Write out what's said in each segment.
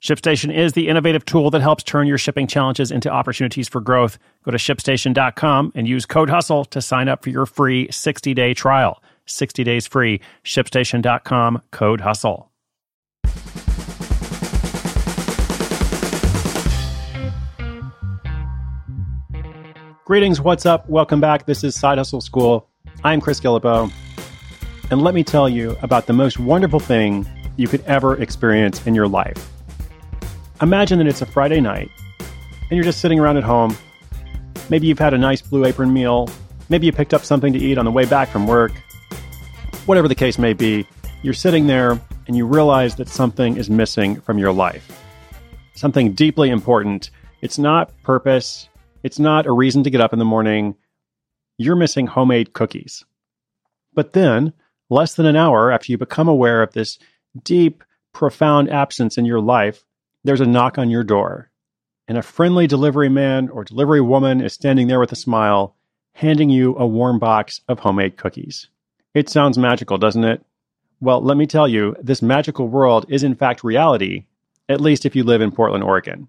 ShipStation is the innovative tool that helps turn your shipping challenges into opportunities for growth. Go to shipstation.com and use code HUSTLE to sign up for your free 60 day trial. 60 days free. ShipStation.com, code HUSTLE. Greetings, what's up? Welcome back. This is Side Hustle School. I'm Chris Guillebeau. And let me tell you about the most wonderful thing you could ever experience in your life. Imagine that it's a Friday night and you're just sitting around at home. Maybe you've had a nice blue apron meal. Maybe you picked up something to eat on the way back from work. Whatever the case may be, you're sitting there and you realize that something is missing from your life. Something deeply important. It's not purpose. It's not a reason to get up in the morning. You're missing homemade cookies. But then, less than an hour after you become aware of this deep, profound absence in your life, there's a knock on your door, and a friendly delivery man or delivery woman is standing there with a smile, handing you a warm box of homemade cookies. It sounds magical, doesn't it? Well, let me tell you, this magical world is in fact reality, at least if you live in Portland, Oregon.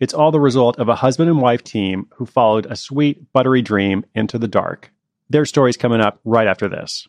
It's all the result of a husband and wife team who followed a sweet, buttery dream into the dark. Their story's coming up right after this.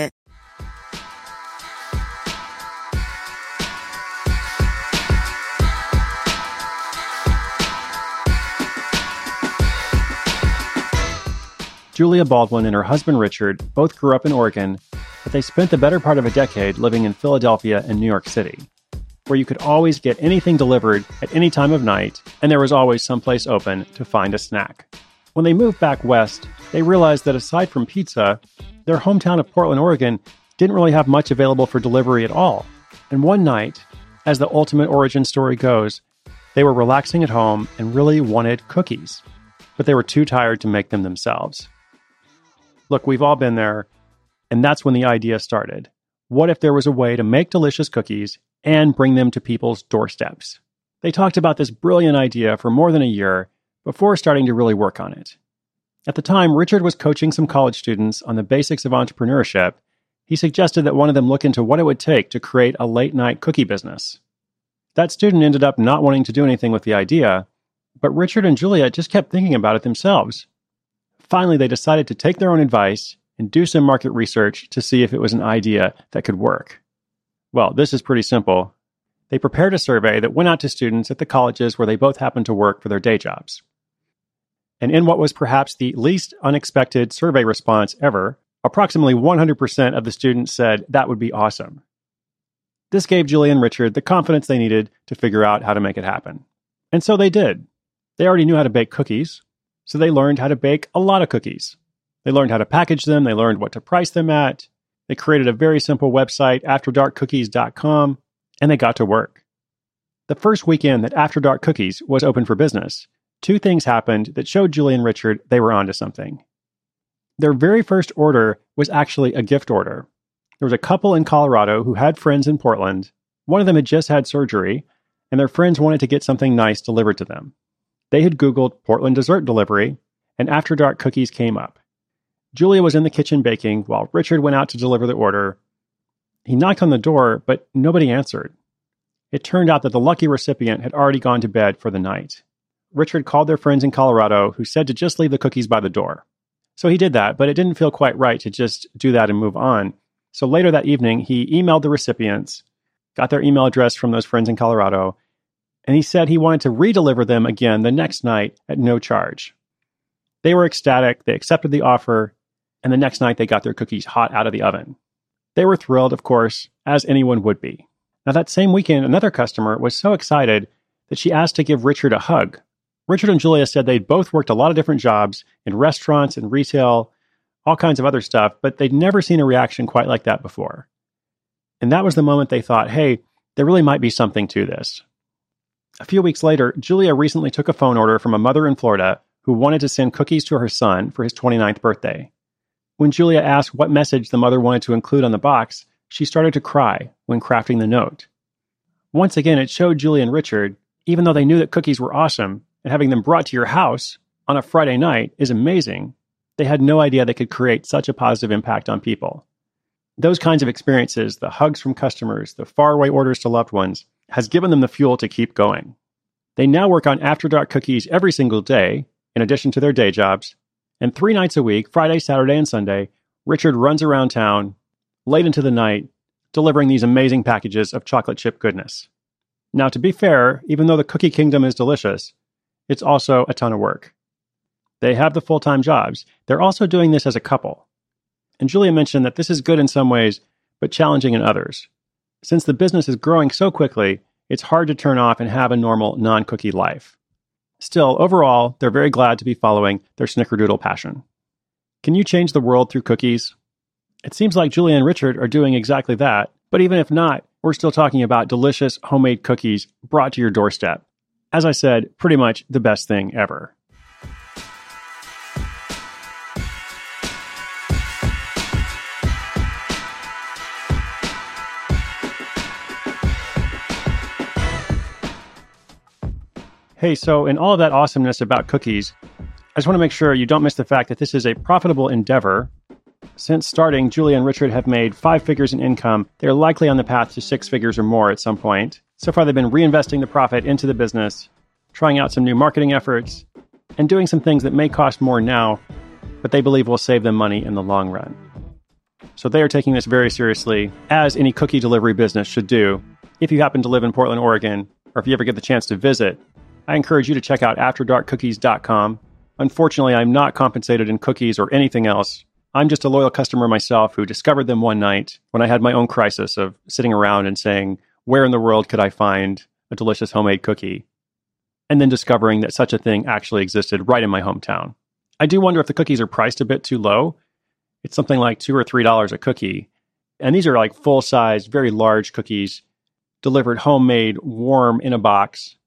Julia Baldwin and her husband Richard both grew up in Oregon, but they spent the better part of a decade living in Philadelphia and New York City, where you could always get anything delivered at any time of night, and there was always someplace open to find a snack. When they moved back west, they realized that aside from pizza, their hometown of Portland, Oregon didn't really have much available for delivery at all. And one night, as the ultimate origin story goes, they were relaxing at home and really wanted cookies, but they were too tired to make them themselves. Look, we've all been there, and that's when the idea started. What if there was a way to make delicious cookies and bring them to people's doorsteps? They talked about this brilliant idea for more than a year before starting to really work on it. At the time, Richard was coaching some college students on the basics of entrepreneurship. He suggested that one of them look into what it would take to create a late night cookie business. That student ended up not wanting to do anything with the idea, but Richard and Julia just kept thinking about it themselves. Finally, they decided to take their own advice and do some market research to see if it was an idea that could work. Well, this is pretty simple. They prepared a survey that went out to students at the colleges where they both happened to work for their day jobs. And in what was perhaps the least unexpected survey response ever, approximately 100% of the students said that would be awesome. This gave Julie and Richard the confidence they needed to figure out how to make it happen. And so they did. They already knew how to bake cookies, so they learned how to bake a lot of cookies. They learned how to package them, they learned what to price them at. They created a very simple website, afterdarkcookies.com, and they got to work. The first weekend that After Dark Cookies was open for business, two things happened that showed Julie and Richard they were onto something. Their very first order was actually a gift order. There was a couple in Colorado who had friends in Portland. One of them had just had surgery, and their friends wanted to get something nice delivered to them. They had Googled Portland dessert delivery, and After Dark cookies came up. Julia was in the kitchen baking while Richard went out to deliver the order. He knocked on the door, but nobody answered. It turned out that the lucky recipient had already gone to bed for the night. Richard called their friends in Colorado who said to just leave the cookies by the door. So he did that, but it didn't feel quite right to just do that and move on. So later that evening, he emailed the recipients, got their email address from those friends in Colorado, and he said he wanted to redeliver them again the next night at no charge. They were ecstatic, they accepted the offer, and the next night they got their cookies hot out of the oven. They were thrilled, of course, as anyone would be. Now, that same weekend, another customer was so excited that she asked to give Richard a hug. Richard and Julia said they'd both worked a lot of different jobs in restaurants and retail, all kinds of other stuff, but they'd never seen a reaction quite like that before. And that was the moment they thought, hey, there really might be something to this. A few weeks later, Julia recently took a phone order from a mother in Florida who wanted to send cookies to her son for his 29th birthday. When Julia asked what message the mother wanted to include on the box, she started to cry when crafting the note. Once again, it showed Julia and Richard, even though they knew that cookies were awesome and having them brought to your house on a Friday night is amazing, they had no idea they could create such a positive impact on people. Those kinds of experiences, the hugs from customers, the faraway orders to loved ones, has given them the fuel to keep going. They now work on After Dark cookies every single day, in addition to their day jobs, and three nights a week, Friday, Saturday, and Sunday, Richard runs around town late into the night delivering these amazing packages of chocolate chip goodness. Now, to be fair, even though the cookie kingdom is delicious, it's also a ton of work. They have the full time jobs. They're also doing this as a couple. And Julia mentioned that this is good in some ways, but challenging in others. Since the business is growing so quickly, it's hard to turn off and have a normal non cookie life. Still, overall, they're very glad to be following their snickerdoodle passion. Can you change the world through cookies? It seems like Julia and Richard are doing exactly that, but even if not, we're still talking about delicious homemade cookies brought to your doorstep. As I said, pretty much the best thing ever. Hey, so in all of that awesomeness about cookies, I just want to make sure you don't miss the fact that this is a profitable endeavor. Since starting, Julia and Richard have made five figures in income. They're likely on the path to six figures or more at some point. So far, they've been reinvesting the profit into the business, trying out some new marketing efforts, and doing some things that may cost more now, but they believe will save them money in the long run. So they are taking this very seriously, as any cookie delivery business should do. If you happen to live in Portland, Oregon, or if you ever get the chance to visit, I encourage you to check out AfterDarkCookies.com. Unfortunately, I'm not compensated in cookies or anything else. I'm just a loyal customer myself who discovered them one night when I had my own crisis of sitting around and saying, where in the world could I find a delicious homemade cookie? And then discovering that such a thing actually existed right in my hometown. I do wonder if the cookies are priced a bit too low. It's something like two or three dollars a cookie. And these are like full size, very large cookies delivered homemade, warm in a box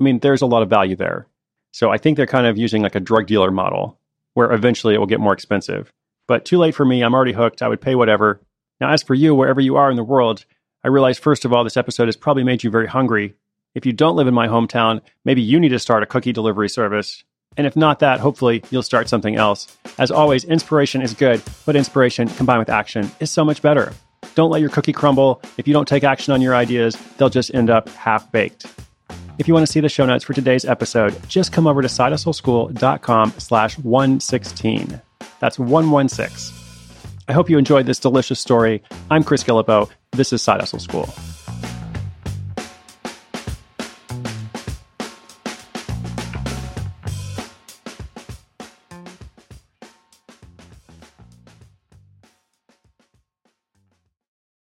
I mean, there's a lot of value there. So I think they're kind of using like a drug dealer model where eventually it will get more expensive. But too late for me. I'm already hooked. I would pay whatever. Now, as for you, wherever you are in the world, I realize first of all, this episode has probably made you very hungry. If you don't live in my hometown, maybe you need to start a cookie delivery service. And if not that, hopefully you'll start something else. As always, inspiration is good, but inspiration combined with action is so much better. Don't let your cookie crumble. If you don't take action on your ideas, they'll just end up half baked. If you want to see the show notes for today's episode, just come over to sidehustleschool.com slash 116. That's 116. I hope you enjoyed this delicious story. I'm Chris Guillebeau. This is Side Hustle School.